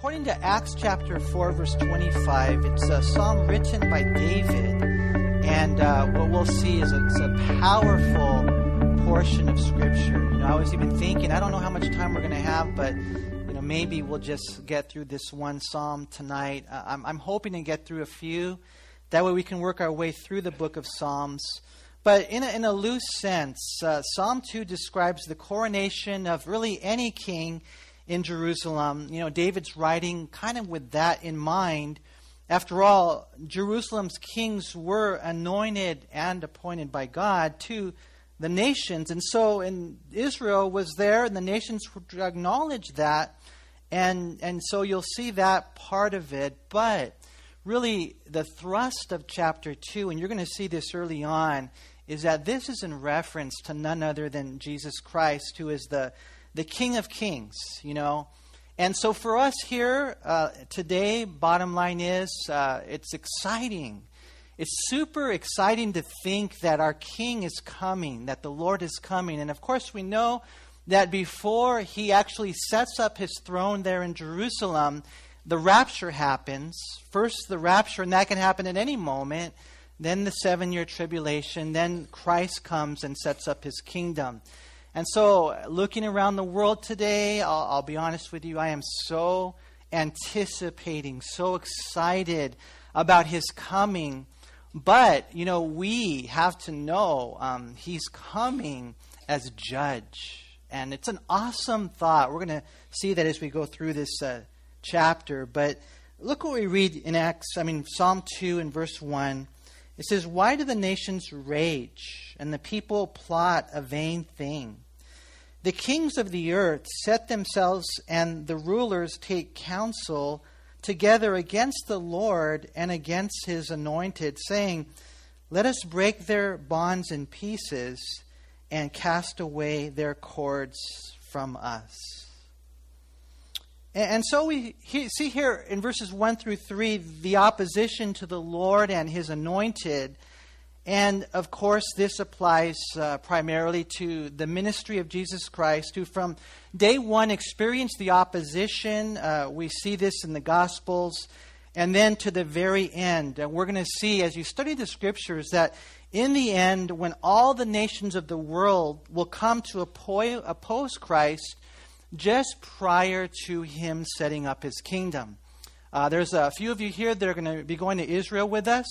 according to Acts chapter 4, verse 25, it's a psalm written by David. And uh, what we'll see is it's a powerful portion of Scripture. You know, I was even thinking, I don't know how much time we're going to have, but you know, maybe we'll just get through this one psalm tonight. Uh, I'm, I'm hoping to get through a few. That way we can work our way through the book of Psalms. But in a, in a loose sense, uh, Psalm 2 describes the coronation of really any king in Jerusalem. You know, David's writing kind of with that in mind. After all, Jerusalem's kings were anointed and appointed by God to the nations. And so and Israel was there, and the nations acknowledged that. And, and so you'll see that part of it. But really, the thrust of chapter 2, and you're going to see this early on, is that this is in reference to none other than Jesus Christ, who is the the King of Kings, you know. And so for us here uh, today, bottom line is uh, it's exciting. It's super exciting to think that our King is coming, that the Lord is coming. And of course, we know that before he actually sets up his throne there in Jerusalem, the rapture happens. First, the rapture, and that can happen at any moment. Then the seven year tribulation. Then Christ comes and sets up his kingdom. And so, looking around the world today, I'll, I'll, be honest with you, I am so anticipating, so excited about his coming. But, you know, we have to know um, he's coming as judge. And it's an awesome thought. We're going to see that as we go through this uh, chapter. But look what we read in Acts, I mean, Psalm 2 and verse 1. It says, Why do the nations rage and the people plot a vain thing? The kings of the earth set themselves, and the rulers take counsel together against the Lord and against his anointed, saying, Let us break their bonds in pieces and cast away their cords from us. And so we see here in verses 1 through 3 the opposition to the Lord and his anointed. And of course, this applies uh, primarily to the ministry of Jesus Christ, who from day one experienced the opposition. Uh, we see this in the Gospels. And then to the very end. And we're going to see as you study the scriptures that in the end, when all the nations of the world will come to oppose Christ, just prior to him setting up his kingdom. Uh, there's a few of you here that are going to be going to Israel with us.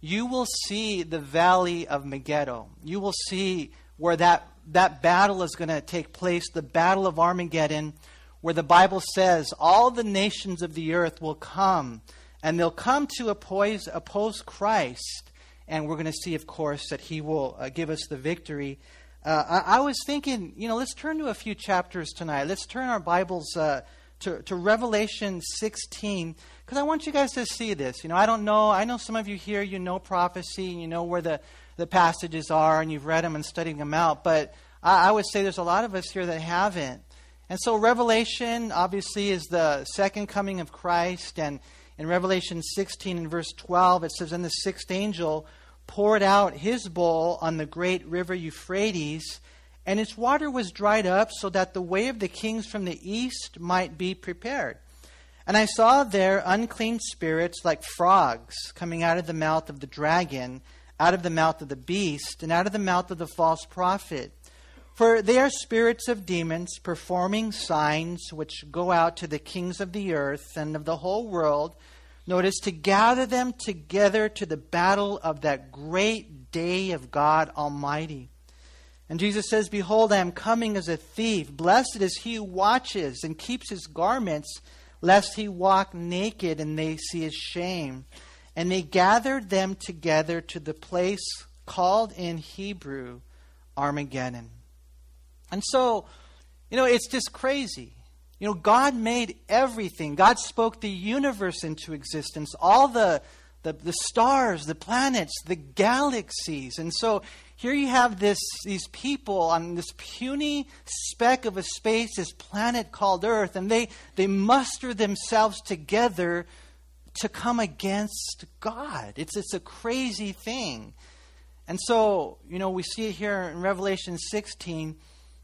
You will see the valley of Megiddo. You will see where that, that battle is going to take place, the battle of Armageddon, where the Bible says all the nations of the earth will come, and they'll come to oppose, oppose Christ. And we're going to see, of course, that he will uh, give us the victory. Uh, I, I, was thinking, you know, let's turn to a few chapters tonight. Let's turn our Bibles uh, to, to Revelation 16, because I want you guys to see this. You know, I don't know, I know some of you here, you know prophecy, and you know where the, the passages are, and you've read them and studied them out, but I, I would say there's a lot of us here that haven't. And so, Revelation obviously is the second coming of Christ, and in Revelation 16 and verse 12, it says, And the sixth angel poured out his bowl on the great river Euphrates, and its water was dried up so that the way of the kings from the east might be prepared. And I saw there unclean spirits like frogs coming out of the mouth of the dragon, out of the mouth of the beast, and out of the mouth of the false prophet. For they are spirits of demons performing signs which go out to the kings of the earth and of the whole world Notice to gather them together to the battle of that great day of God Almighty. And Jesus says, Behold, I am coming as a thief. Blessed is he who watches and keeps his garments, lest he walk naked and they see his shame. And they gathered them together to the place called in Hebrew Armageddon. And so, you know, it's just crazy. You know, God made everything. God spoke the universe into existence, all the, the, the stars, the planets, the galaxies. And so here you have this, these people on this puny speck of a space, this planet called Earth, and they, they muster themselves together to come against God. It's, it's a crazy thing. And so, you know, we see it here in Revelation 16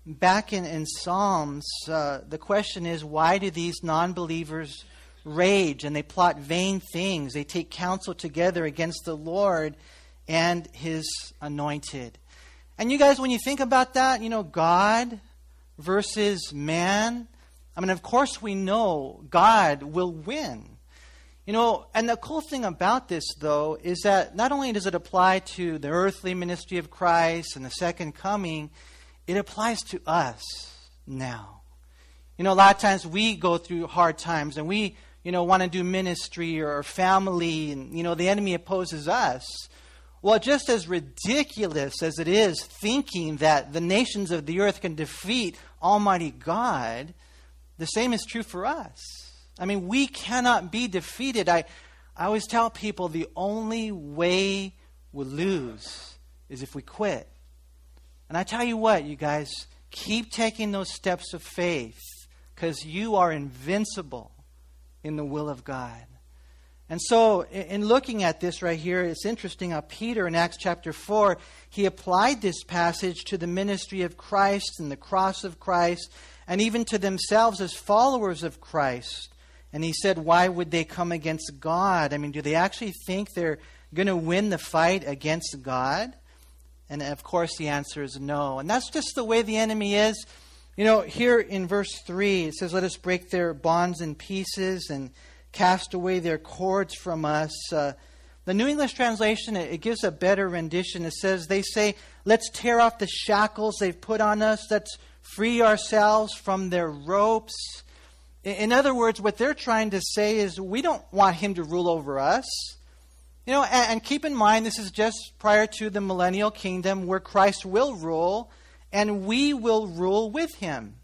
back in, in Psalms, uh, the question is why do these non believers rage and they plot vain things? They take counsel together against the Lord and his anointed. And you guys, when you think about that, you know, God versus man, I mean, of course, we know God will win. You know, and the cool thing about this, though, is that not only does it apply to the earthly ministry of Christ and the second coming, it applies to us now. You know, a lot of times we go through hard times and we, you know, want to do ministry or family, and, you know, the enemy opposes us. Well, just as ridiculous as it is thinking that the nations of the earth can defeat Almighty God, the same is true for us. I mean, we cannot be defeated. I, I always tell people the only way we lose is if we quit. And I tell you what, you guys, keep taking those steps of faith because you are invincible in the will of God. And so, in looking at this right here, it's interesting how Peter in Acts chapter 4, he applied this passage to the ministry of Christ and the cross of Christ, and even to themselves as followers of Christ. And he said, Why would they come against God? I mean, do they actually think they're going to win the fight against God? And of course, the answer is no. And that's just the way the enemy is. You know, here in verse 3, it says, Let us break their bonds in pieces and cast away their cords from us. Uh, the New English translation, it, it gives a better rendition. It says, They say, Let's tear off the shackles they've put on us. Let's free ourselves from their ropes. In other words, what they're trying to say is we don't want him to rule over us. You know, and, and, keep in mind this is just prior to the millennial kingdom where Christ will rule and we will rule with him.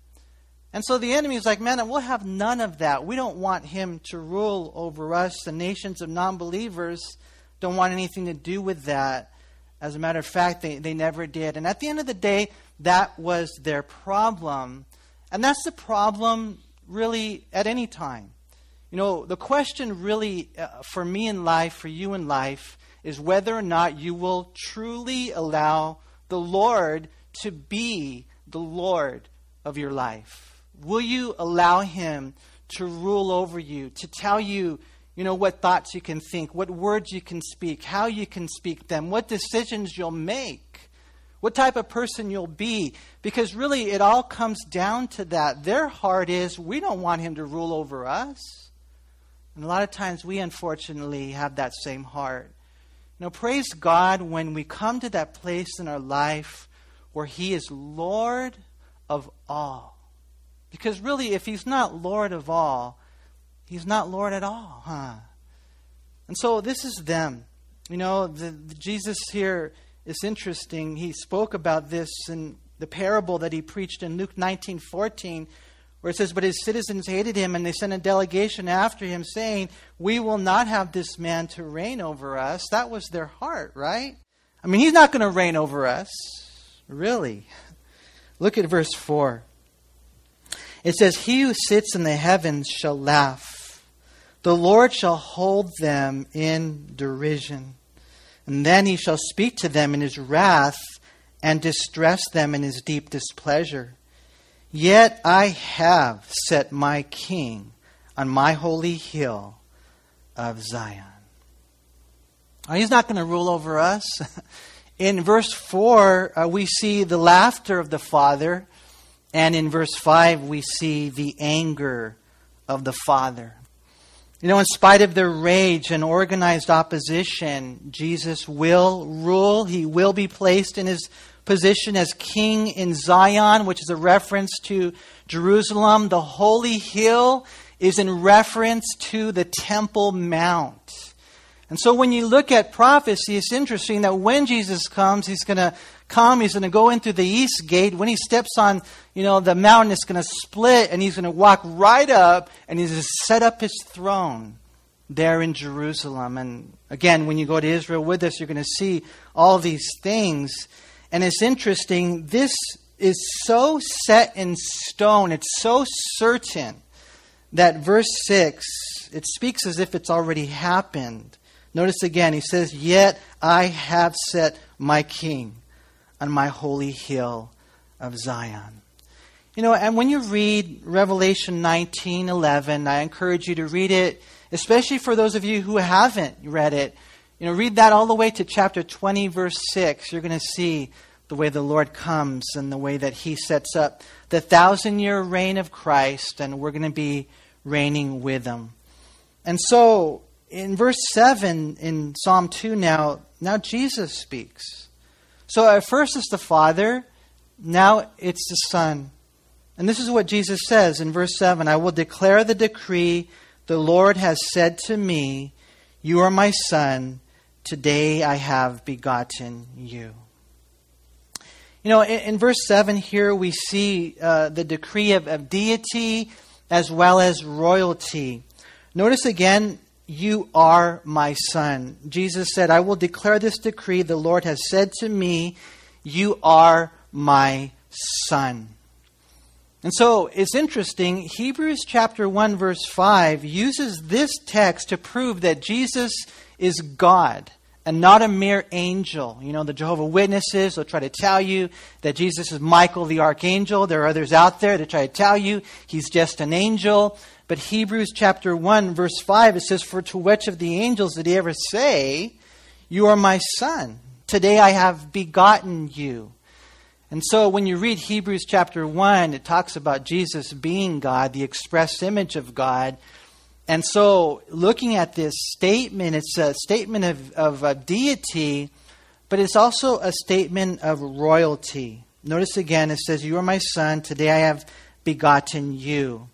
And so the enemy is like, man, we'll have none of that. We don't want him to rule over us. The nations of non believers don't want anything to do with that. As a matter of fact, they, they never did. And at the end of the day, that was their problem. And that's the problem really at any time. You know, the question really uh, for me in life, for you in life, is whether or not you will truly allow the Lord to be the Lord of your life. Will you allow Him to rule over you, to tell you, you know, what thoughts you can think, what words you can speak, how you can speak them, what decisions you'll make? what type of person you'll be. Because really, it all comes down to that. Their heart is, we don't want him to rule over us. And a lot of times, we unfortunately have that same heart. You know, praise God when we come to that place in our life where he is Lord of all. Because really, if he's not Lord of all, he's not Lord at all, huh? And so this is them. You know, the, the Jesus here is interesting. He spoke about this in the parable that he preached in Luke 19 14, where it says, But his citizens hated him, and they sent a delegation after him, saying, We will not have this man to reign over us. That was their heart, right? I mean, he's not going to reign over us. Really. Look at verse 4. It says, He who sits in the heavens shall laugh, the Lord shall hold them in derision. And then he shall speak to them in his wrath and distress them in his deep displeasure. Yet I have set my king on my holy hill of Zion. Oh, he's not going to rule over us. In verse 4, uh, we see the laughter of the Father, and in verse 5, we see the anger of the Father. You know, in spite of their rage and organized opposition, Jesus will rule. He will be placed in his position as king in Zion, which is a reference to Jerusalem. The holy hill is in reference to the Temple Mount. And so when you look at prophecy, it's interesting that when Jesus comes, he's going to come, he's going to go in through the east gate. When he steps on, you know, the mountain, it's going to split, and he's going to walk right up, and he's going to set up his throne there in Jerusalem. And again, when you go to Israel with us, you're going to see all these things. And it's interesting, this is so set in stone, it's so certain that verse 6, it speaks as if it's already happened. Notice again, he says, Yet I have set my king on my holy hill of Zion. You know, and when you read Revelation 19 11, I encourage you to read it, especially for those of you who haven't read it. You know, read that all the way to chapter 20, verse 6. You're going to see the way the Lord comes and the way that He sets up the thousand year reign of Christ, and we're going to be reigning with Him. And so, in verse 7 in Psalm 2 now, now Jesus speaks. So at first it's the Father, now it's the Son. And this is what Jesus says in verse 7 I will declare the decree the Lord has said to me, You are my Son, today I have begotten you. You know, in, in verse 7 here we see uh, the decree of, of deity as well as royalty. Notice again, you are my son. Jesus said, I will declare this decree. The Lord has said to me, You are my son. And so it's interesting. Hebrews chapter 1, verse 5 uses this text to prove that Jesus is God and not a mere angel. You know, the Jehovah Witnesses will try to tell you that Jesus is Michael the archangel. There are others out there that try to tell you he's just an angel. But Hebrews chapter 1, verse 5, it says, For to which of the angels did he ever say, You are my son? Today I have begotten you. And so when you read Hebrews chapter 1, it talks about Jesus being God, the express image of God. And so looking at this statement, it's a statement of, of a deity, but it's also a statement of royalty. Notice again, it says, You are my son, today I have begotten you.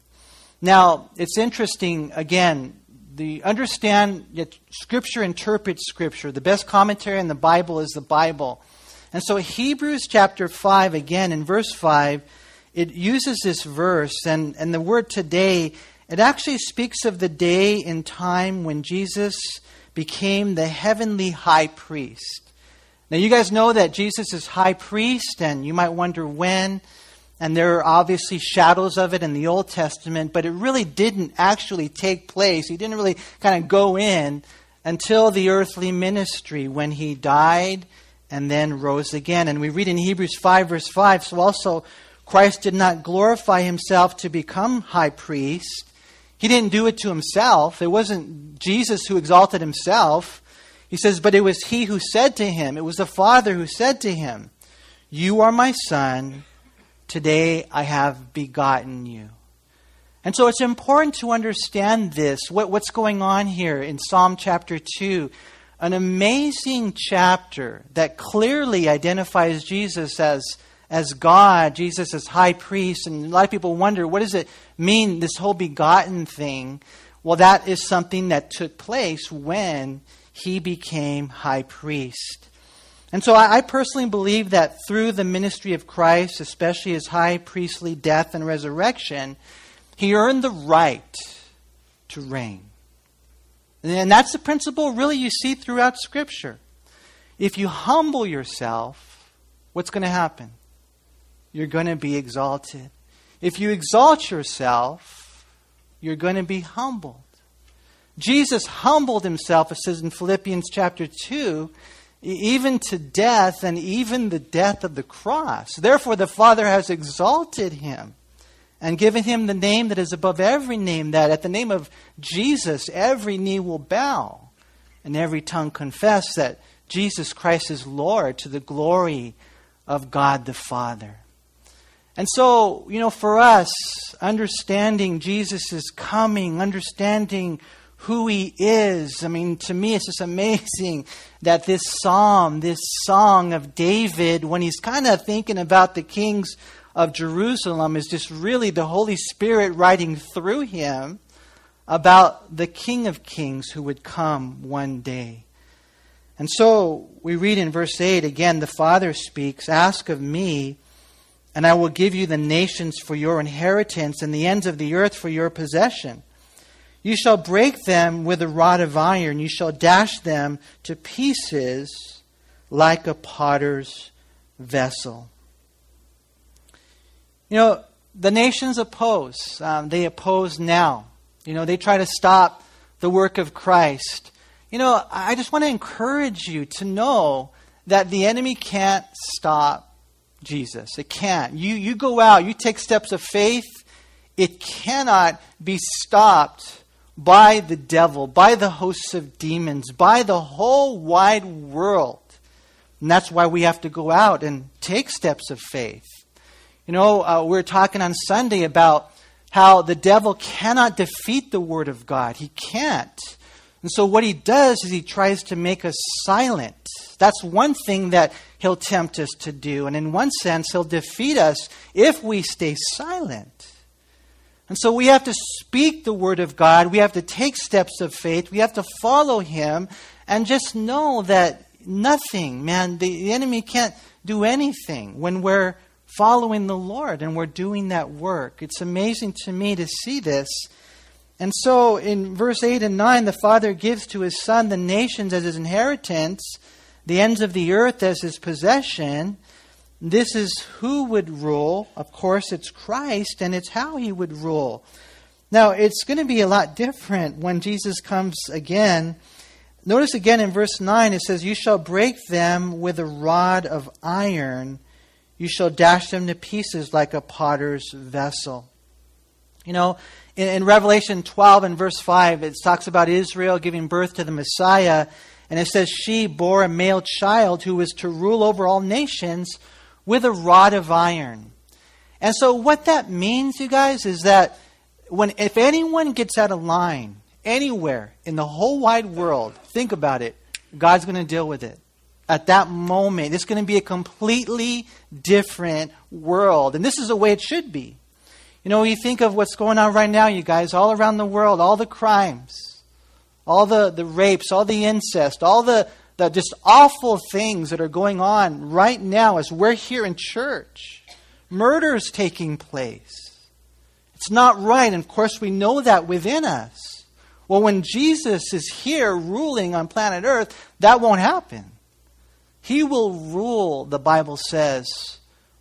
Now, it's interesting, again, the understand that Scripture interprets Scripture. The best commentary in the Bible is the Bible. And so Hebrews chapter 5, again, in verse 5, it uses this verse, and, and the word today, it actually speaks of the day in time when Jesus became the heavenly high priest. Now, you guys know that Jesus is high priest, and you might wonder when. And there are obviously shadows of it in the Old Testament, but it really didn't actually take place. He didn't really kind of go in until the earthly ministry when he died and then rose again. And we read in Hebrews 5, verse 5 so also Christ did not glorify himself to become high priest. He didn't do it to himself. It wasn't Jesus who exalted himself. He says, but it was he who said to him, it was the Father who said to him, You are my Son, today I have begotten you. And so it's important to understand this, what, what's going on here in Psalm chapter 2 an amazing chapter that clearly identifies Jesus as, as God, Jesus as high priest. And a lot of people wonder, what does it mean, this whole begotten thing? Well, that is something that took place when he became high priest. And so I, I personally believe that through the ministry of Christ, especially his high priestly death and resurrection, he earned the right to reign. And that's the principle really you see throughout Scripture. If you humble yourself, what's going to happen? You're going to be exalted. If you exalt yourself, you're going to be humbled. Jesus humbled himself, it says in Philippians chapter 2, even to death and even the death of the cross. Therefore, the Father has exalted him and given him the name that is above every name, that at the name of Jesus every knee will bow and every tongue confess that Jesus Christ is Lord to the glory of God the Father. And so, you know, for us, understanding Jesus is coming, understanding who he is, I mean, to me, it's just amazing that this psalm, this song of David, when he's kind of thinking about the kings of Jerusalem is just really the Holy Spirit writing through him about the King of Kings who would come one day. And so we read in verse 8 again, the Father speaks, Ask of me, and I will give you the nations for your inheritance and the ends of the earth for your possession. You shall break them with a rod of iron, you shall dash them to pieces like a potter's vessel. You know, the nations oppose. Um, they oppose now. You know, they try to stop the work of Christ. You know, I just want to encourage you to know that the enemy can't stop Jesus. It can't. You, you go out, you take steps of faith, it cannot be stopped by the devil, by the hosts of demons, by the whole wide world. And that's why we have to go out and take steps of faith. You know, uh, we are talking on Sunday about how the devil cannot defeat the Word of God. He can't. And so what he does is he tries to make us silent. That's one thing that he'll tempt us to do. And in one sense, he'll defeat us if we stay silent. And so we have to speak the Word of God. We have to take steps of faith. We have to follow Him and just know that nothing, man, the enemy can't do anything when we're following the Lord and we're doing that work. It's amazing to me to see this. And so in verse 8 and 9, the Father gives to His Son the nations as His inheritance, the ends of the earth as His possession. This is who would rule. Of course, it's Christ, and it's how he would rule. Now, it's going to be a lot different when Jesus comes again. Notice again in verse 9, it says, You shall break them with a rod of iron, you shall dash them to pieces like a potter's vessel. You know, in, in Revelation 12 and verse 5, it talks about Israel giving birth to the Messiah, and it says, She bore a male child who was to rule over all nations with a rod of iron. And so, what that means, you guys, is that when if anyone gets out of line anywhere in the whole wide world, think about it, God's going to deal with it. At that moment, it's going to be a completely different world. And this is the way it should be. You know, you think of what's going on right now, you guys, all around the world, all the crimes, all the, the rapes, all the incest, all the, the just awful things that are going on right now as we're here in church. Murders taking place. It's not right. And of course, we know that within us. Well, when Jesus is here ruling on planet Earth, that won't happen. He will rule, the Bible says,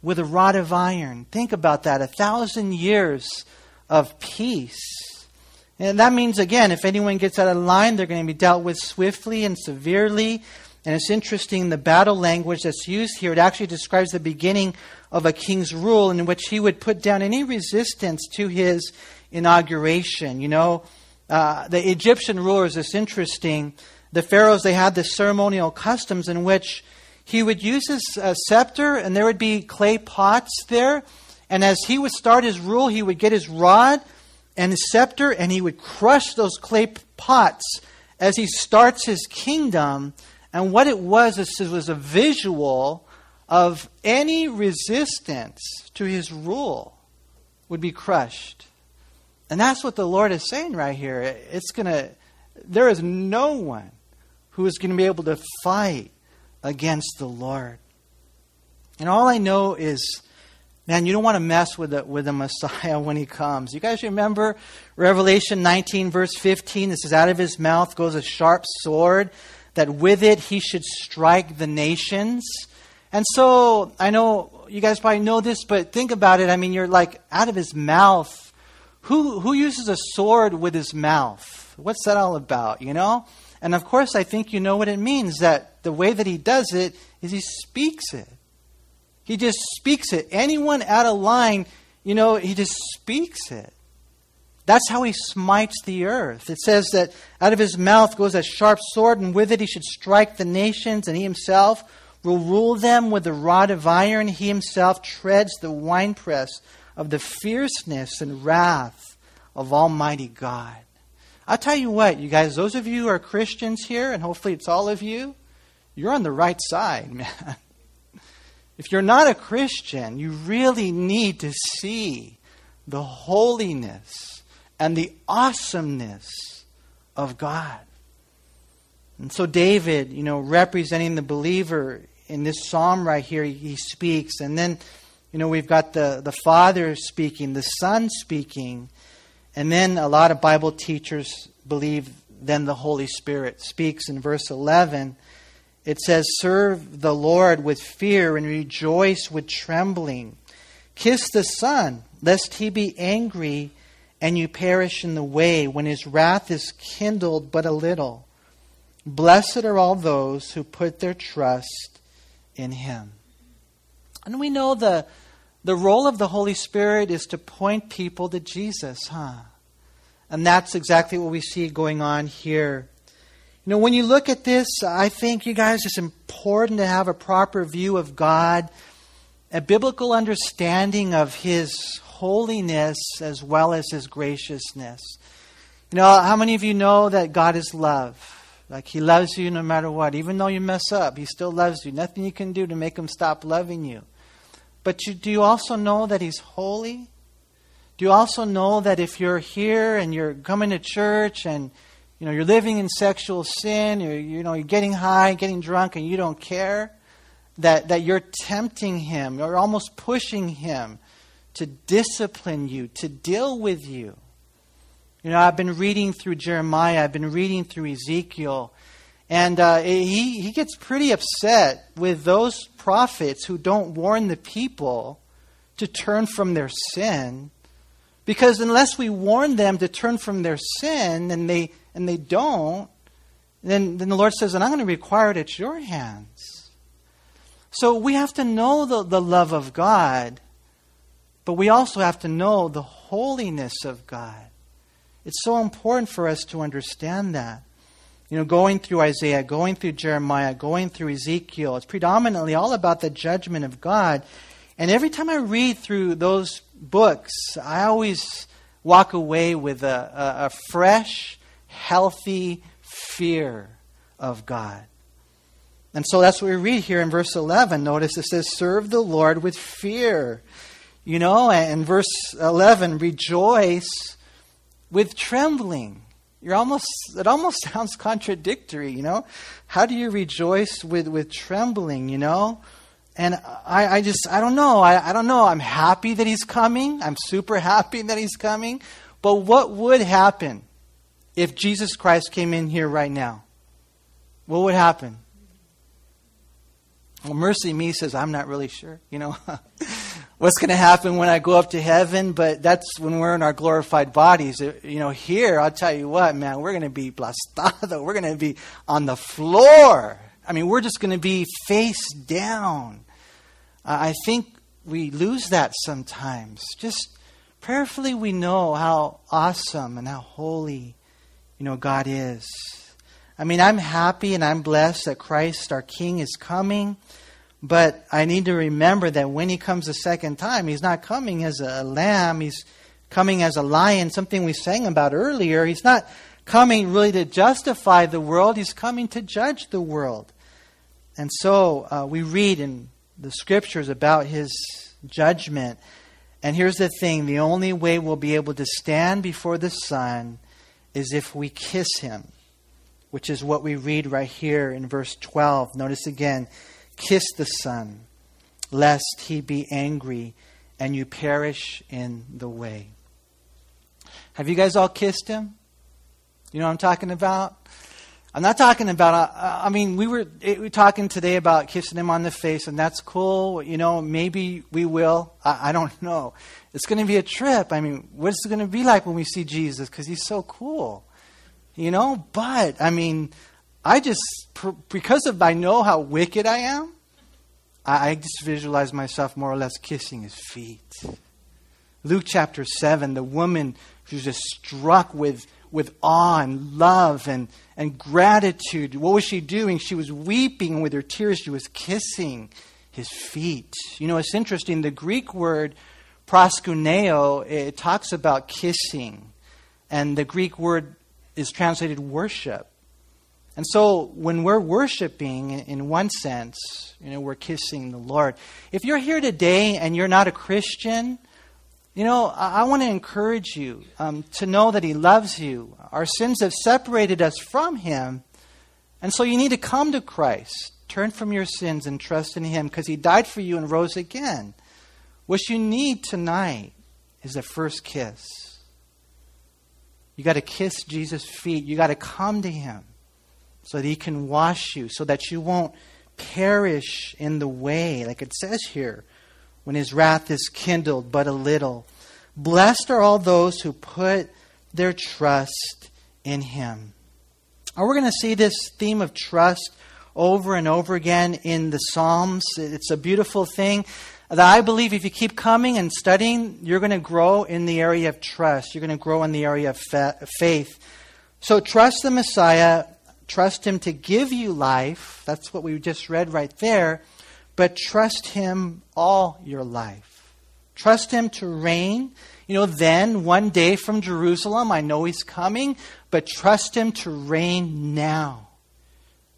with a rod of iron. Think about that. A thousand years of peace and that means, again, if anyone gets out of line, they're going to be dealt with swiftly and severely. And it's interesting, the battle language that's used here, it actually describes the beginning of a king's rule in which he would put down any resistance to his inauguration. You know, uh, the Egyptian rulers, it's interesting. The pharaohs, they had the ceremonial customs in which he would use his uh, scepter and there would be clay pots there. And as he would start his rule, he would get his rod and his scepter, and he would crush those clay pots as he starts his kingdom. And what it was, was a visual of any resistance to his rule would be crushed. And that's what the Lord is saying right here. It's going to, there is no one who is going to be able to fight against the Lord. And all I know is Man, you don't want to mess with the, with the Messiah when he comes. You guys remember Revelation 19, verse 15? This is out of his mouth goes a sharp sword, that with it he should strike the nations. And so, I know you guys probably know this, but think about it. I mean, you're like out of his mouth. Who, who uses a sword with his mouth? What's that all about, you know? And of course, I think you know what it means that the way that he does it is he speaks it. He just speaks it. Anyone out of line, you know, he just speaks it. That's how he smites the earth. It says that out of his mouth goes a sharp sword, and with it he should strike the nations, and he himself will rule them with a rod of iron. He himself treads the winepress of the fierceness and wrath of Almighty God. I'll tell you what, you guys, those of you who are Christians here, and hopefully it's all of you, you're on the right side, man. If you're not a Christian, you really need to see the holiness and the awesomeness of God. And so, David, you know, representing the believer in this psalm right here, he speaks. And then, you know, we've got the, the Father speaking, the Son speaking. And then a lot of Bible teachers believe then the Holy Spirit speaks in verse 11 it says, Serve the Lord with fear and rejoice with trembling. Kiss the Son, lest he be angry and you perish in the way when his wrath is kindled but a little. Blessed are all those who put their trust in him. And we know the, the role of the Holy Spirit is to point people to Jesus, huh? And that's exactly what we see going on here. You know, when you look at this, I think, you guys, it's important to have a proper view of God, a biblical understanding of His holiness as well as His graciousness. You know, how many of you know that God is love? Like He loves you no matter what. Even though you mess up, He still loves you. Nothing you can do to make Him stop loving you. But you, do you also know that He's holy? Do you also know that if you're here and you're coming to church and you know you're living in sexual sin, or you know you're getting high, getting drunk, and you don't care, that that you're tempting Him, you're almost pushing Him to discipline you, to deal with you. You know, I've been reading through Jeremiah, I've been reading through Ezekiel, and uh, he, he gets pretty upset with those prophets who don't warn the people to turn from their sin. Because unless we warn them to turn from their sin and they, and they don't, then, then the Lord says, and I'm going to require it at your hands. So we have to know the, the love of God, but we also have to know the holiness of God. It's so important for us to understand that. You know, going through Isaiah, going through Jeremiah, going through Ezekiel, it's predominantly all about the judgment of God. And every time I read through those books, I always walk away with a, a, a fresh, healthy fear of God. And so that's what we read here in verse 11. Notice it says, Serve the Lord with fear. You know, and verse 11, rejoice with trembling. You're almost it almost sounds contradictory, you know? How do you rejoice with, with trembling, you know? And I, I just I don't know. I, I don't know. I'm happy that he's coming. I'm super happy that he's coming. But what would happen if Jesus Christ came in here right now? What would happen? Well, MercyMe says, I'm not really sure. You know, what's going to happen when I go up to heaven, but that's when we're in our glorified bodies. Uh, you know, here, I'll tell you what, man, we're going to be blastado. We're going to be on the floor. I mean, we're just going to be face down. I think we lose that sometimes. Just prayerfully, we know how awesome and how holy, you know, God is. I mean, I'm happy and I'm blessed that Christ, our King, is coming. But I need to remember that when he comes a second time, he's not coming as a lamb, he's coming as a lion, something we sang about earlier. He's not coming really to justify the world, he's coming to judge the world. And so uh, we read in the scriptures about his judgment. And here's the thing the only way we'll be able to stand before the Son is if we kiss him, which is what we read right here in verse 12. Notice again Kiss the Son, lest he be angry and you perish in the way. Have you guys all kissed him? You know what I'm talking about? I'm not talking about, uh, I mean, we were, we were talking today about kissing him on the face, and that's cool. You know, maybe we will. I, I don't know. It's going to be a trip. I mean, what's it going to be like when we see Jesus? Because he's so cool. You know, but, I mean, I just, because of I know how wicked I am, I, I just visualize myself more or less kissing his feet. Luke chapter 7, the woman who's just struck with, with awe and love and, and gratitude. What was she doing? She was weeping with her tears. She was kissing his feet. You know, it's interesting. The Greek word proskuneo, it talks about kissing. And the Greek word is translated worship. And so when we're worshiping, in one sense, you know, we're kissing the Lord. If you're here today and you're not a Christian, you know, I, I want to encourage you um, to know that He loves you. Our sins have separated us from Him. And so you need to come to Christ, turn from your sins, and trust in Him because He died for you and rose again. What you need tonight is a first kiss. You got to kiss Jesus' feet. You got to come to Him so that He can wash you, so that you won't perish in the way, like it says here, when His wrath is kindled but a little. Blessed are all those who put their trust in Him. Are we're going to see this theme of trust over and over again in the Psalms. It's a beautiful thing. that I believe if you keep coming and studying, you're going to grow in the area of trust. You're going to grow in the area of faith. So trust the Messiah, trust Him to give you life. That's what we just read right there. But trust Him all your life. Trust Him to reign. You know, then one day from Jerusalem, I know He's coming, but trust Him to reign now.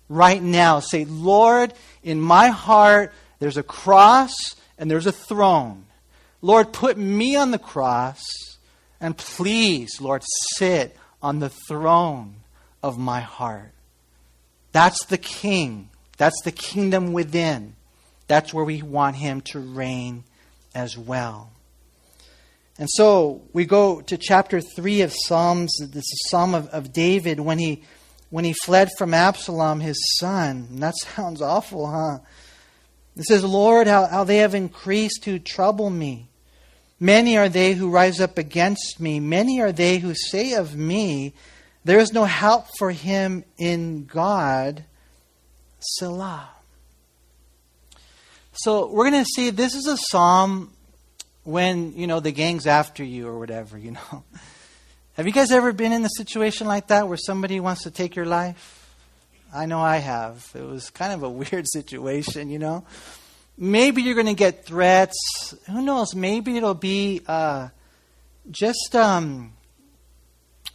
Right now. Say, Lord, in my heart, there's a cross and there's a throne. Lord, put me on the cross, and please, Lord, sit on the throne of my heart. That's the king. That's the kingdom within. That's where we want him to reign as well. And so we go to chapter 3 of Psalms. This is Psalm of, of David when he, when he fled from Absalom, his son. And that sounds awful, huh? It says, Lord, how, how they have increased who trouble me. Many are they who rise up against me. Many are they who say of me, There is no help for him in God. Selah. So we're going to see this is a psalm when, you know, the gang's after you or whatever, you know. Have you guys ever been in a situation like that where somebody wants to take your life? I know I have. It was kind of a weird situation, you know. Maybe you're going to get threats. Who knows? Maybe it'll be uh, just, um,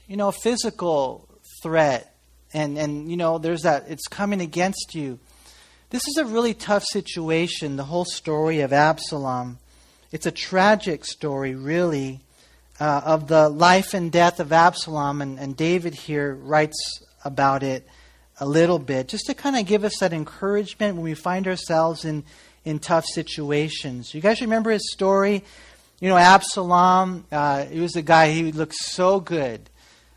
you know, physical threat. And, and, you know, there's that, it's coming against you. This is a really tough situation, the whole story of Absalom. It's a tragic story, really, uh, of the life and death of Absalom. And, and David here writes about it a little bit, just to kind of give us that encouragement when we find ourselves in, in tough situations. You guys remember his story? You know, Absalom, uh, he was a guy, he looked so good.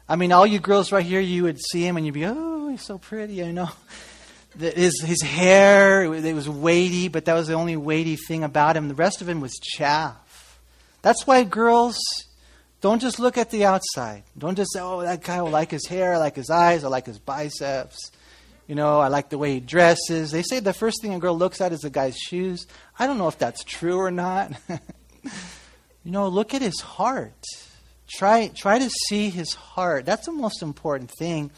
I mean, all you girls right here, you would see him and you'd be, oh, he's so pretty, I know. His, his hair, it was weighty, but that was the only weighty thing about him. The rest of him was chaff. That's why girls, don't just look at the outside. Don't just say, oh, that guy, I like his hair, I like his eyes, I like his biceps. You know, I like the way he dresses. They say the first thing a girl looks at is the guy's shoes. I don't know if that's true or not. you know, look at his heart. Try, try to see his heart. That's the most important thing.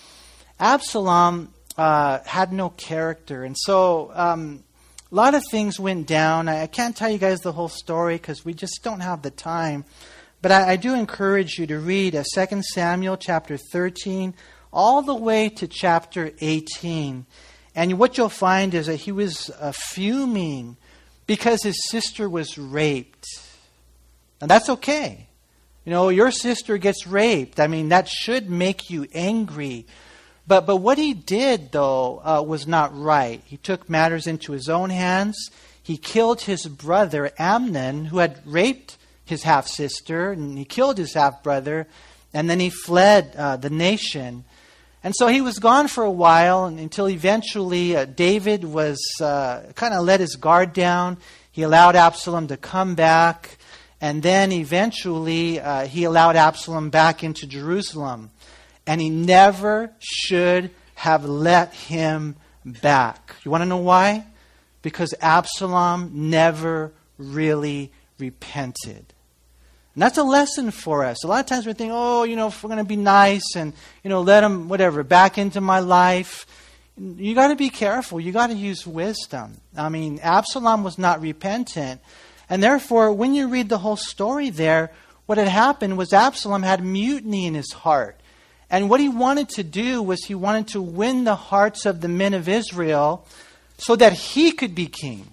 Absalom uh, had no character. And so um, a lot of things went down. I, I can't tell you guys the whole story because we just don't have the time. But I, I do encourage you to read uh, 2 Samuel chapter 13 all the way to chapter 18. And what you'll find is that he was uh, fuming because his sister was raped. And that's okay. You know, your sister gets raped. I mean, that should make you angry. But, but what he did, though, uh, was not right. He took matters into his own hands. He killed his brother Amnon, who had raped his half sister, and he killed his half brother, and then he fled uh, the nation. And so he was gone for a while until eventually uh, David was uh, kind of let his guard down. He allowed Absalom to come back, and then eventually uh, he allowed Absalom back into Jerusalem. And he never should have let him back. You want to know why? Because Absalom never really repented. And that's a lesson for us. A lot of times we think, oh, you know, if we're going to be nice and, you know, let him, whatever, back into my life. You got to be careful. You got to use wisdom. I mean, Absalom was not repentant. And therefore, when you read the whole story there, what had happened was Absalom had mutiny in his heart. And what he wanted to do was he wanted to win the hearts of the men of Israel so that he could be king.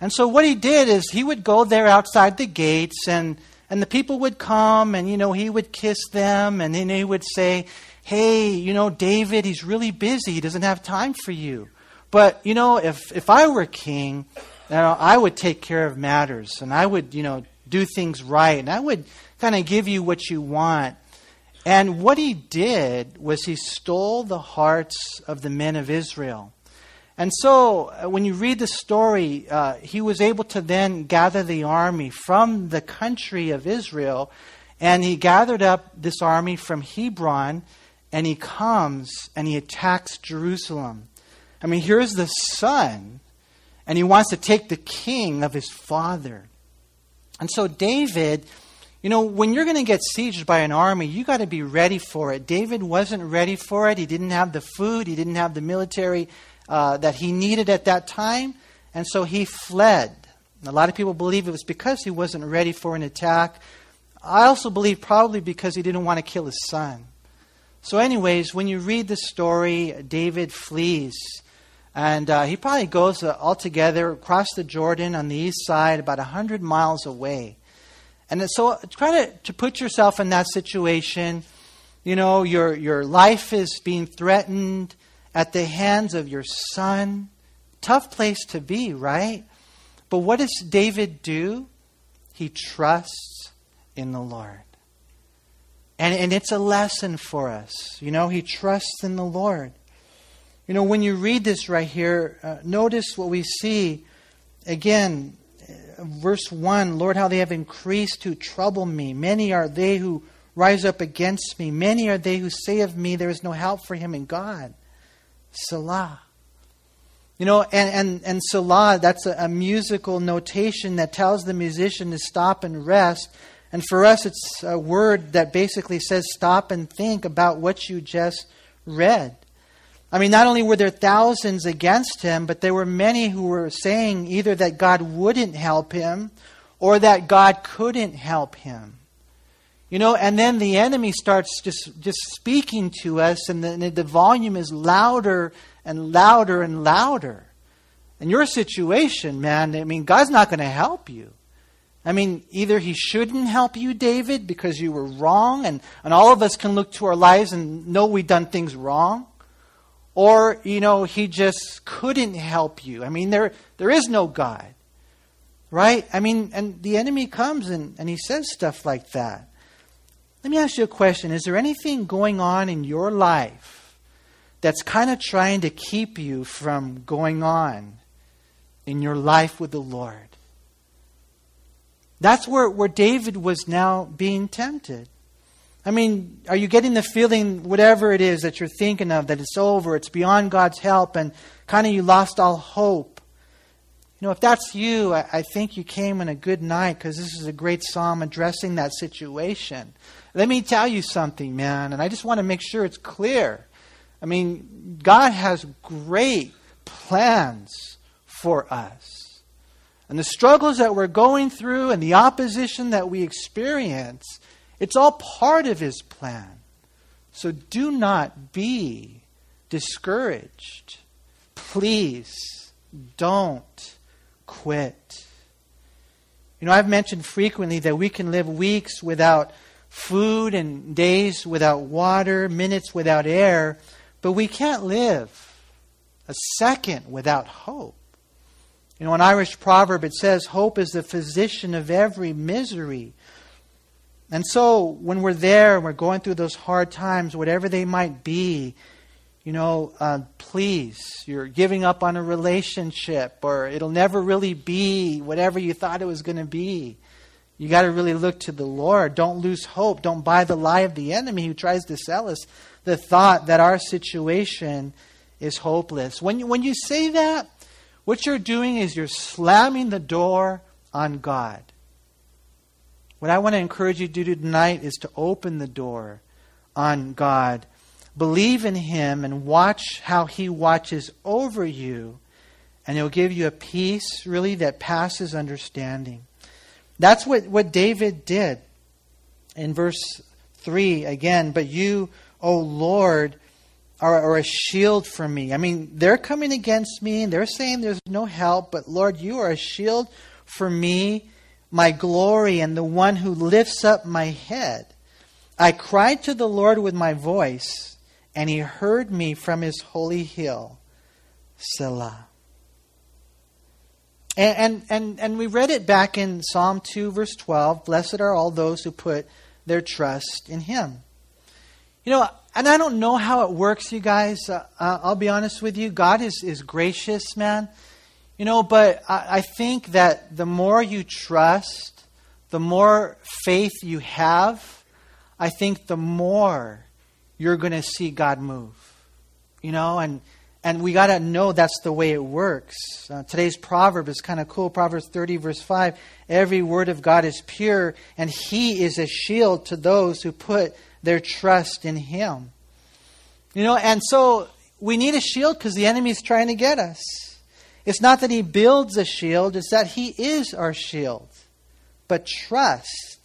And so what he did is he would go there outside the gates and and the people would come and, you know, he would kiss them and then he would say, hey, you know, David, he's really busy. He doesn't have time for you. But, you know, if, if I were king, you know, I would take care of matters and I would, you know, do things right and I would kind of give you what you want. And what he did was he stole the hearts of the men of Israel. And so, uh, when you read the story, uh, he was able to then gather the army from the country of Israel, and he gathered up this army from Hebron, and he comes and he attacks Jerusalem. I mean, here's the son, and he wants to take the king of his father. And so, David, you know, when you're going to get sieged by an army, you got to be ready for it. David wasn't ready for it. He didn't have the food, he didn't have the military uh, that he needed at that time, and so he fled. A lot of people believe it was because he wasn't ready for an attack. I also believe probably because he didn't want to kill his son. So, anyways, when you read the story, David flees. And uh, he probably goes uh, altogether across the Jordan on the east side, about 100 miles away. And so try to, to put yourself in that situation. You know, your, your life is being threatened at the hands of your son. Tough place to be, right? But what does David do? He trusts in the Lord. And, and it's a lesson for us. You know, he trusts in the Lord. You know, when you read this right here, uh, notice what we see. Again, verse 1 Lord, how they have increased to trouble me. Many are they who rise up against me. Many are they who say of me, There is no help for him in God. Selah. You know, and, and, and Selah, that's a, a musical notation that tells the musician to stop and rest. And for us, it's a word that basically says stop and think about what you just read. I mean, not only were there thousands against him, but there were many who were saying either that God wouldn't help him or that God couldn't help him. You know, and then the enemy starts just, just speaking to us, and the, the volume is louder and louder and louder. In your situation, man, I mean, God's not going to help you. I mean, either he shouldn't help you, David, because you were wrong, and, and all of us can look to our lives and know we've done things wrong. Or, you know, he just couldn't help you. I mean, there, there is no God. Right? I mean, and the enemy comes and, and he says stuff like that. Let me ask you a question. Is there anything going on in your life that's kind of trying to keep you from going on in your life with the Lord? That's where, where David was now being tempted. I mean, are you getting the feeling, whatever it is that you're thinking of, that it's over, it's beyond God's help, and kind of you lost all hope? You know, if that's you, I, I think you came in a good night because this is a great psalm addressing that situation. Let me tell you something, man, and I just want to make sure it's clear. I mean, God has great plans for us. And the struggles that we're going through and the opposition that we experience it's all part of his plan. So do not be discouraged. Please don't quit. You know, I've mentioned frequently that we can live weeks without food and days without water, minutes without air, but we can't live a second without hope. You know, an Irish proverb it says, Hope is the physician of every misery. And so when we're there, and we're going through those hard times, whatever they might be, you know, uh, please, you're giving up on a relationship or it'll never really be whatever you thought it was going to be. You got to really look to the Lord. Don't lose hope. Don't buy the lie of the enemy who tries to sell us the thought that our situation is hopeless. When you, when you say that, what you're doing is you're slamming the door on God. What I want to encourage you to do tonight is to open the door on God. Believe in Him and watch how He watches over you, and He'll give you a peace, really, that passes understanding. That's what, what David did in verse 3 again. But you, O Lord, are, are a shield for me. I mean, they're coming against me, and they're saying there's no help, but Lord, you are a shield for me my glory and the one who lifts up my head. I cried to the Lord with my voice, and he heard me from his holy hill. Selah. And, and, and, we read it back in Psalm 2, verse 12 Blessed are all those who put their trust in him. You know, and I don't know how it works, you guys. Uh, I'll be honest with you. God is, is gracious, man. You know, but I, I think that the more you trust, the more faith you have, I think the more you're going to see God move. You know, and and we got to know that's the way it works. Uh, today's proverb is kind of cool. Proverbs 30, verse 5. Every word of God is pure, and He is a shield to those who put their trust in Him. You know, and so we need a shield because the enemy is trying to get us. It's not that He builds a shield, it's that He is our shield. But trust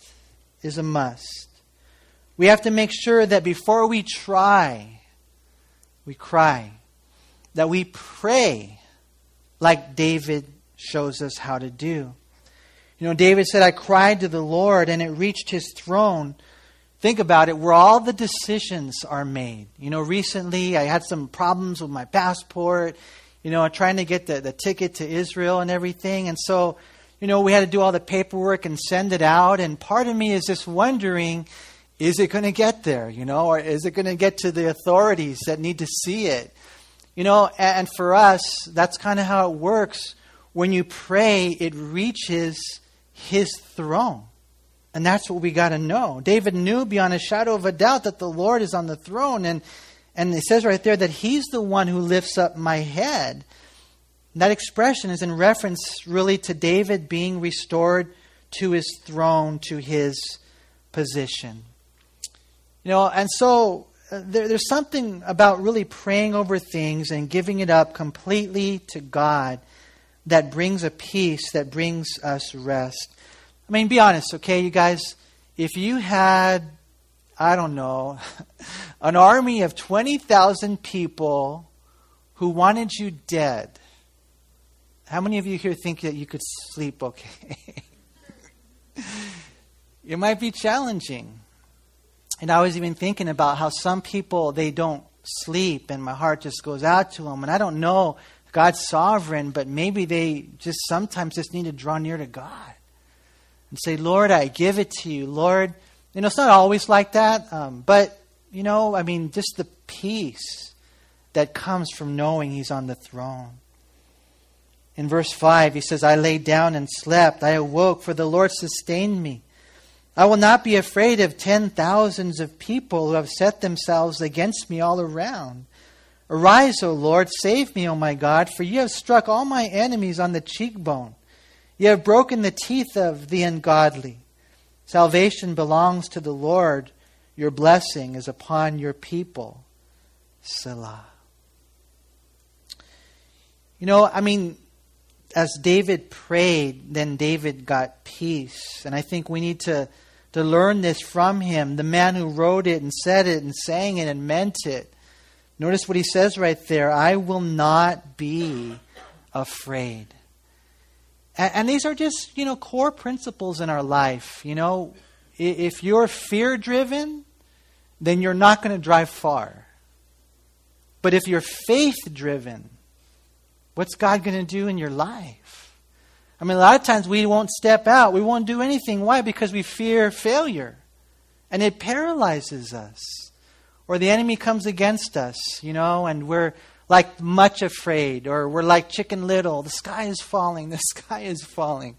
is a must. We have to make sure that before we try, we cry that we pray like David shows us how to do. You know, David said, I cried to the Lord and it reached his throne. Think about it, where all the decisions are made. You know, recently I had some problems with my passport, you know, trying to get the, the ticket to Israel and everything. And so, you know, we had to do all the paperwork and send it out. And part of me is just wondering, is it going to get there, you know, or is it going to get to the authorities that need to see it? You know, and for us, that's kind of how it works. When you pray, it reaches his throne. And that's what we got to know. David knew beyond a shadow of a doubt that the Lord is on the throne. And, and it says right there that he's the one who lifts up my head. That expression is in reference really to David being restored to his throne, to his position. You know, and so uh, there, there's something about really praying over things and giving it up completely to God that brings a peace, that brings us rest. I mean, be honest, okay, you guys? If you had, I don't know, an army of 20,000 people who wanted you dead, how many of you here think that you could sleep okay? it might be challenging. And I was even thinking about how some people, they don't sleep, and my heart just goes out to them. And I don't know, God's sovereign, but maybe they just sometimes just need to draw near to God and say, Lord, I give it to you. Lord, you know, it's not always like that, um, but, you know, I mean, just the peace that comes from knowing He's on the throne. In verse 5, he says, I lay down and slept. I awoke, for the Lord sustained me. I will not be afraid of ten thousands of people who have set themselves against me all around. Arise, O Lord, save me, O my God, for you have struck all my enemies on the cheekbone. You have broken the teeth of the ungodly. Salvation belongs to the Lord. Your blessing is upon your people. Selah. You know, I mean, as David prayed, then David got peace. And I think we need to to learn this from him, the man who wrote it and said it and sang it and meant it. Notice what he says right there I will not be afraid. And, and these are just, you know, core principles in our life. You know, if you're fear driven, then you're not going to drive far. But if you're faith driven, what's God going to do in your life? I mean, a lot of times we won't step out. We won't do anything. Why? Because we fear failure. And it paralyzes us. Or the enemy comes against us, you know, and we're like much afraid. Or we're like chicken little. The sky is falling. The sky is falling.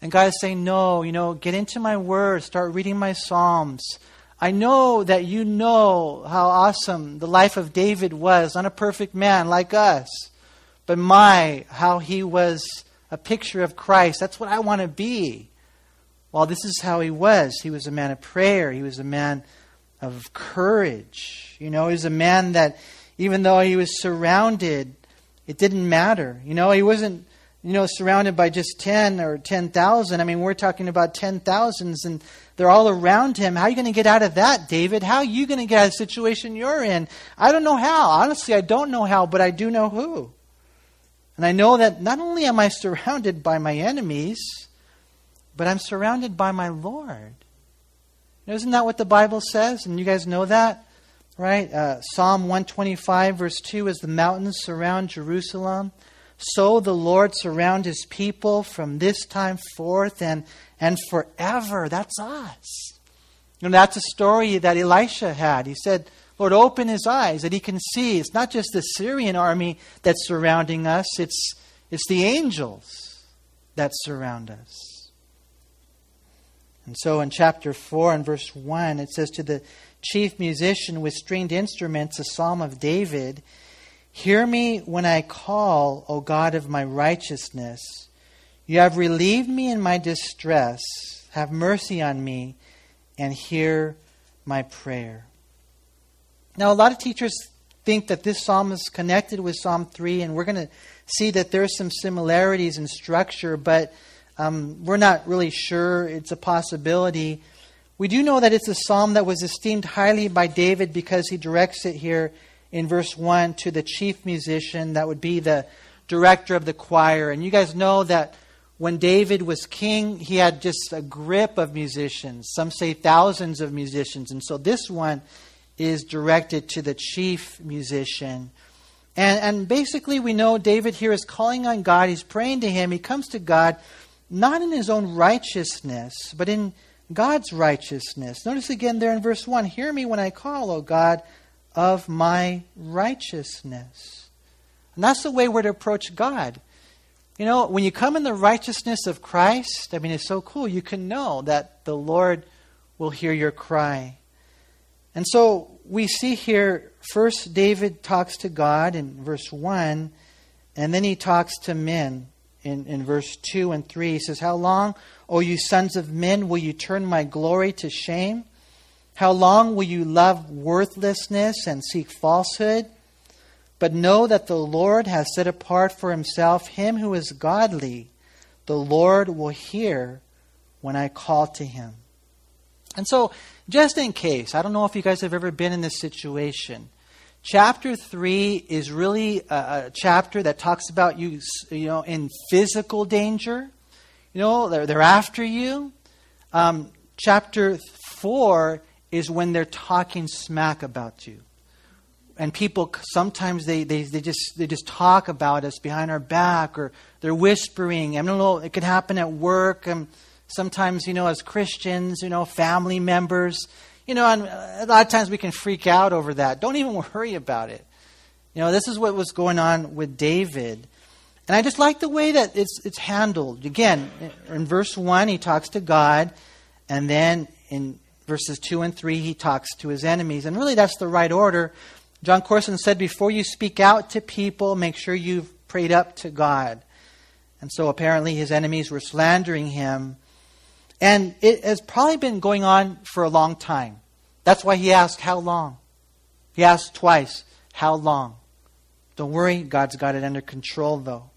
And God is saying, no, you know, get into my word. Start reading my Psalms. I know that you know how awesome the life of David was, not a perfect man like us, but my, how he was a picture of Christ. That's what I want to be. Well, this is how he was. He was a man of prayer. He was a man of courage. You know, he was a man that, even though he was surrounded, it didn't matter. You know, he wasn't, you know, surrounded by just 10 or 10,000. I mean, we're talking about 10,000s and they're all around him. How are you going to get out of that, David? How are you going to get out of the situation you're in? I don't know how. Honestly, I don't know how, but I do know who. And I know that not only am I surrounded by my enemies, but I'm surrounded by my Lord. Isn't that what the Bible says? And you guys know that, right? Uh, Psalm 125, verse 2 As the mountains surround Jerusalem, so the Lord surround his people from this time forth and, and forever. That's us. And that's a story that Elisha had. He said, Lord, open his eyes that he can see. It's not just the Syrian army that's surrounding us, it's, it's the angels that surround us. And so in chapter 4 and verse 1, it says, To the chief musician with stringed instruments, a psalm of David, Hear me when I call, O God of my righteousness. You have relieved me in my distress. Have mercy on me and hear my prayer. Now, a lot of teachers think that this psalm is connected with Psalm 3, and we're going to see that there's some similarities in structure, but um, we're not really sure. It's a possibility. We do know that it's a psalm that was esteemed highly by David because he directs it here in verse 1 to the chief musician, that would be the director of the choir. And you guys know that when David was king, he had just a grip of musicians. Some say thousands of musicians. And so this one is directed to the chief musician. And, and basically, we know David here is calling on God. He's praying to him. He comes to God not in his own righteousness, but in God's righteousness. Notice again there in verse 1 Hear me when I call, O God, of my righteousness. And that's the way we're to approach God. You know, when you come in the righteousness of Christ, I mean, it's so cool. You can know that the Lord will hear your cry. And so we see here, first David talks to God in verse 1, and then he talks to men in, in verse 2 and 3. He says, How long, O you sons of men, will you turn my glory to shame? How long will you love worthlessness and seek falsehood? But know that the Lord has set apart for himself him who is godly. The Lord will hear when I call to him. And so, just in case, I don't know if you guys have ever been in this situation. Chapter 3 is really a, a chapter that talks about you, you know, in physical danger. You know, they're, they're after you. Um, chapter 4 is when they're talking smack about you. And people sometimes they, they, they just they just talk about us behind our back or they're whispering. I don't know, it could happen at work. and sometimes, you know, as Christians, you know, family members, you know, and a lot of times we can freak out over that. Don't even worry about it. You know, this is what was going on with David. And I just like the way that it's, it's handled. Again, in verse 1, he talks to God, and then in verses 2 and 3, he talks to his enemies. And really, that's the right order. Jon Courson said, before you speak out to people, make sure you've prayed up to God. And so apparently his enemies were slandering him. And it has probably been going on for a long time. That's why he asked, How long? He asked twice, How long? Don't worry, God's got it under control, though.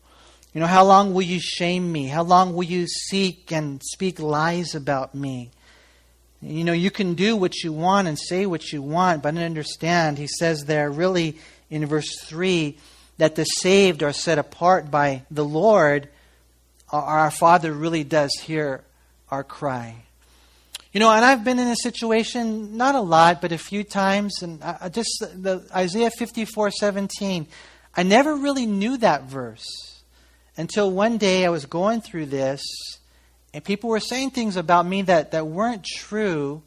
You know, how long will you shame me? How long will you seek and speak lies about me? You know, you can do what you want and say what you want, but I understand, he says there really in verse 3 that the saved are set apart by the Lord. Our Father really does hear our cry. You know, and I've been in a situation, not a lot, but a few times, and I just the Isaiah 54 17, I never really knew that verse until one day I was going through this and people were saying things about me that, that weren't true.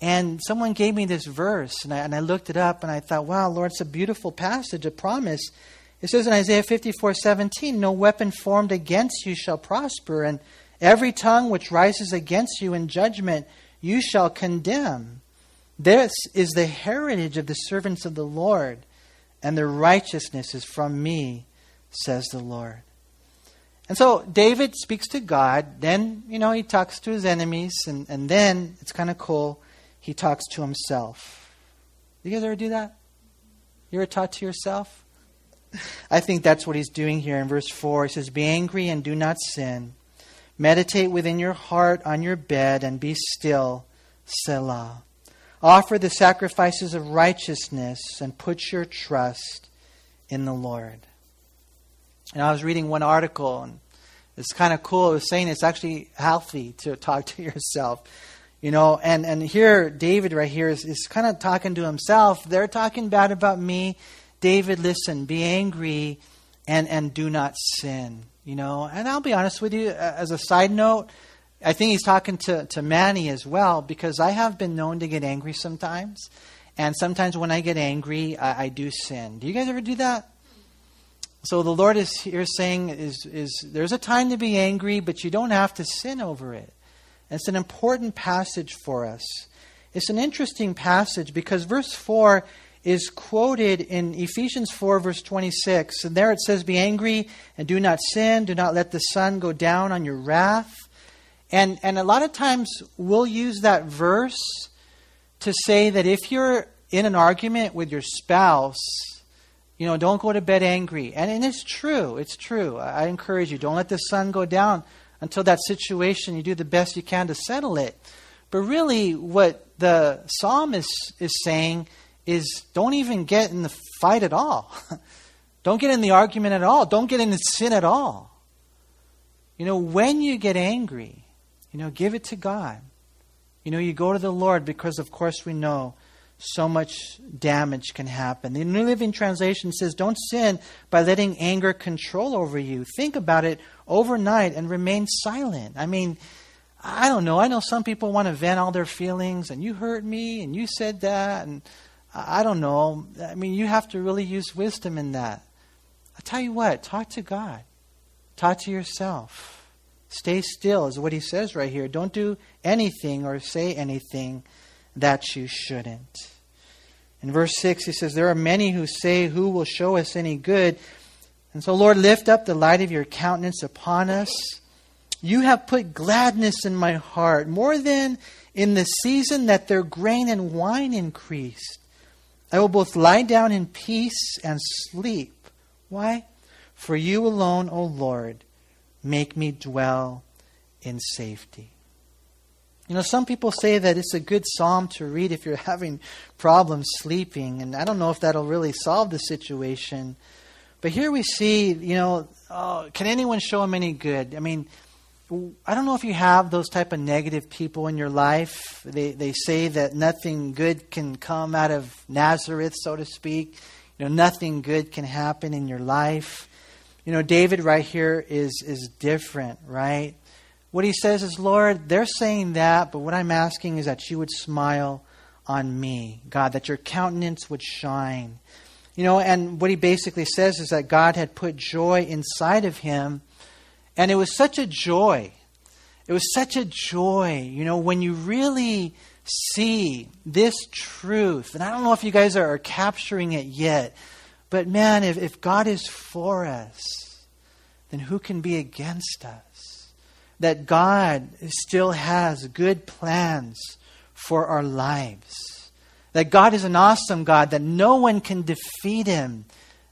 And someone gave me this verse, and I, and I looked it up, and I thought, wow, Lord, it's a beautiful passage, a promise. It says in Isaiah 54 17, No weapon formed against you shall prosper, and every tongue which rises against you in judgment you shall condemn. This is the heritage of the servants of the Lord, and their righteousness is from me, says the Lord. And so David speaks to God. Then, you know, he talks to his enemies. And, and then, it's kind of cool, he talks to himself. You guys ever do that? You ever talk to yourself? I think that's what he's doing here in verse 4. He says, Be angry and do not sin. Meditate within your heart on your bed and be still. Selah. Offer the sacrifices of righteousness and put your trust in the Lord. And I was reading one article, and it's kind of cool. It was saying it's actually healthy to talk to yourself. You know, and, and here, David right here is, is kind of talking to himself. They're talking bad about me. David, listen, be angry and, and do not sin. You know, and I'll be honest with you, as a side note, I think he's talking to, to Manny as well, because I have been known to get angry sometimes. And sometimes when I get angry, I, I do sin. Do you guys ever do that? So the Lord is here saying is, is there's a time to be angry, but you don't have to sin over it. It's an important passage for us. It's an interesting passage because verse 4 is quoted in Ephesians 4, verse 26. And there it says, Be angry and do not sin. Do not let the sun go down on your wrath. And, and a lot of times we'll use that verse to say that if you're in an argument with your spouse, you know, don't go to bed angry. And, and it's true. It's true. I, I encourage you, don't let the sun go down until that situation, you do the best you can to settle it. But really, what the psalmist is saying is don't even get in the fight at all. don't get in the argument at all. Don't get in the sin at all. You know, when you get angry, you know, give it to God. You know, you go to the Lord because, of course, we know so much damage can happen. The New Living Translation says, Don't sin by letting anger control over you. Think about it overnight and remain silent. I mean, I don't know. I know some people want to vent all their feelings, and you hurt me, and you said that, and I don't know. I mean, you have to really use wisdom in that. I tell you what, talk to God, talk to yourself. Stay still, is what he says right here. Don't do anything or say anything that you shouldn't. In verse 6, he says, There are many who say, Who will show us any good? And so, Lord, lift up the light of your countenance upon us. You have put gladness in my heart, more than in the season that their grain and wine increased. I will both lie down in peace and sleep. Why? For you alone, O Lord, make me dwell in safety. You know, some people say that it's a good psalm to read if you're having problems sleeping, and I don't know if that'll really solve the situation. But here we see, you know, oh, can anyone show him any good? I mean, I don't know if you have those type of negative people in your life. They they say that nothing good can come out of Nazareth, so to speak. You know, nothing good can happen in your life. You know, David right here is is different, right? What he says is, Lord, they're saying that, but what I'm asking is that you would smile on me, God, that your countenance would shine. You know, and what he basically says is that God had put joy inside of him and it was such a joy. It was such a joy, you know, when you really see this truth. And I don't know if you guys are, capturing it yet, but man, if, if God is for us, then who can be against us? That God still has good plans for our lives. That God is an awesome God, that no one can defeat him.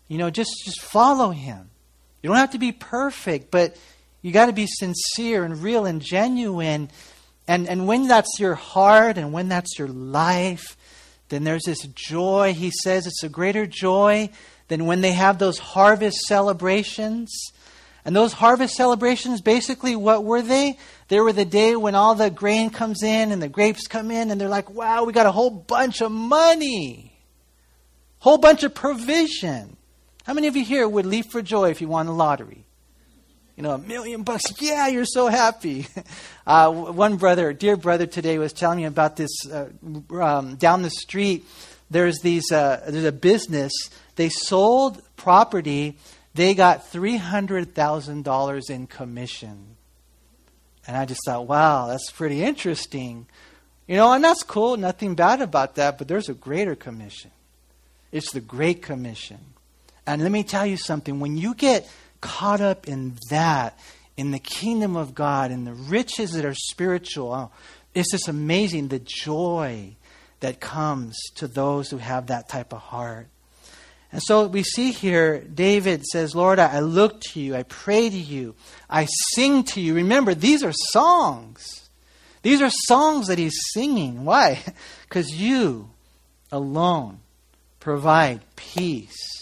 You know, just, just follow him. You don't have to be perfect, but you got to be sincere and real and genuine. And, and when that's your heart and when that's your life, then there's this joy. He says it's a greater joy than when they have those harvest celebrations. And those harvest celebrations, basically, what were they? They were the day when all the grain comes in and the grapes come in, and they're like, wow, we got a whole bunch of money, whole bunch of provision. How many of you here would leap for joy if you won the lottery? you know, a million bucks. Yeah, you're so happy. Uh, one brother, dear brother today, was telling me about this uh, um, down the street. There's these, uh, there's a business. They sold property. They got three hundred thousand dollars in commission. And I just thought, wow, that's pretty interesting. You know, and that's cool. Nothing bad about that. But there's a greater commission. It's the Great Commission. And let me tell you something. When you get caught up in that, in the kingdom of God, in the riches that are spiritual. Oh, it's just amazing the joy that comes to those who have that type of heart. And so we see here, David says, Lord, I look to you, I pray to you, I sing to you. Remember, these are songs. These are songs that he's singing. Why? Because you alone provide peace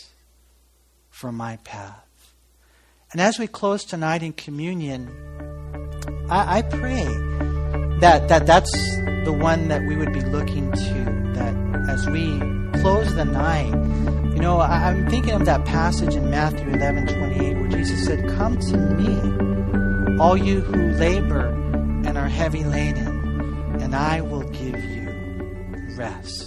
for my path. And as we close tonight in communion, I, I pray that, that that's the one that we would be looking to, that as we close the night, you know, I, am thinking of that passage in Matthew 11 28 where Jesus said, Come to me, all you who labor and are heavy laden, and I will give you rest.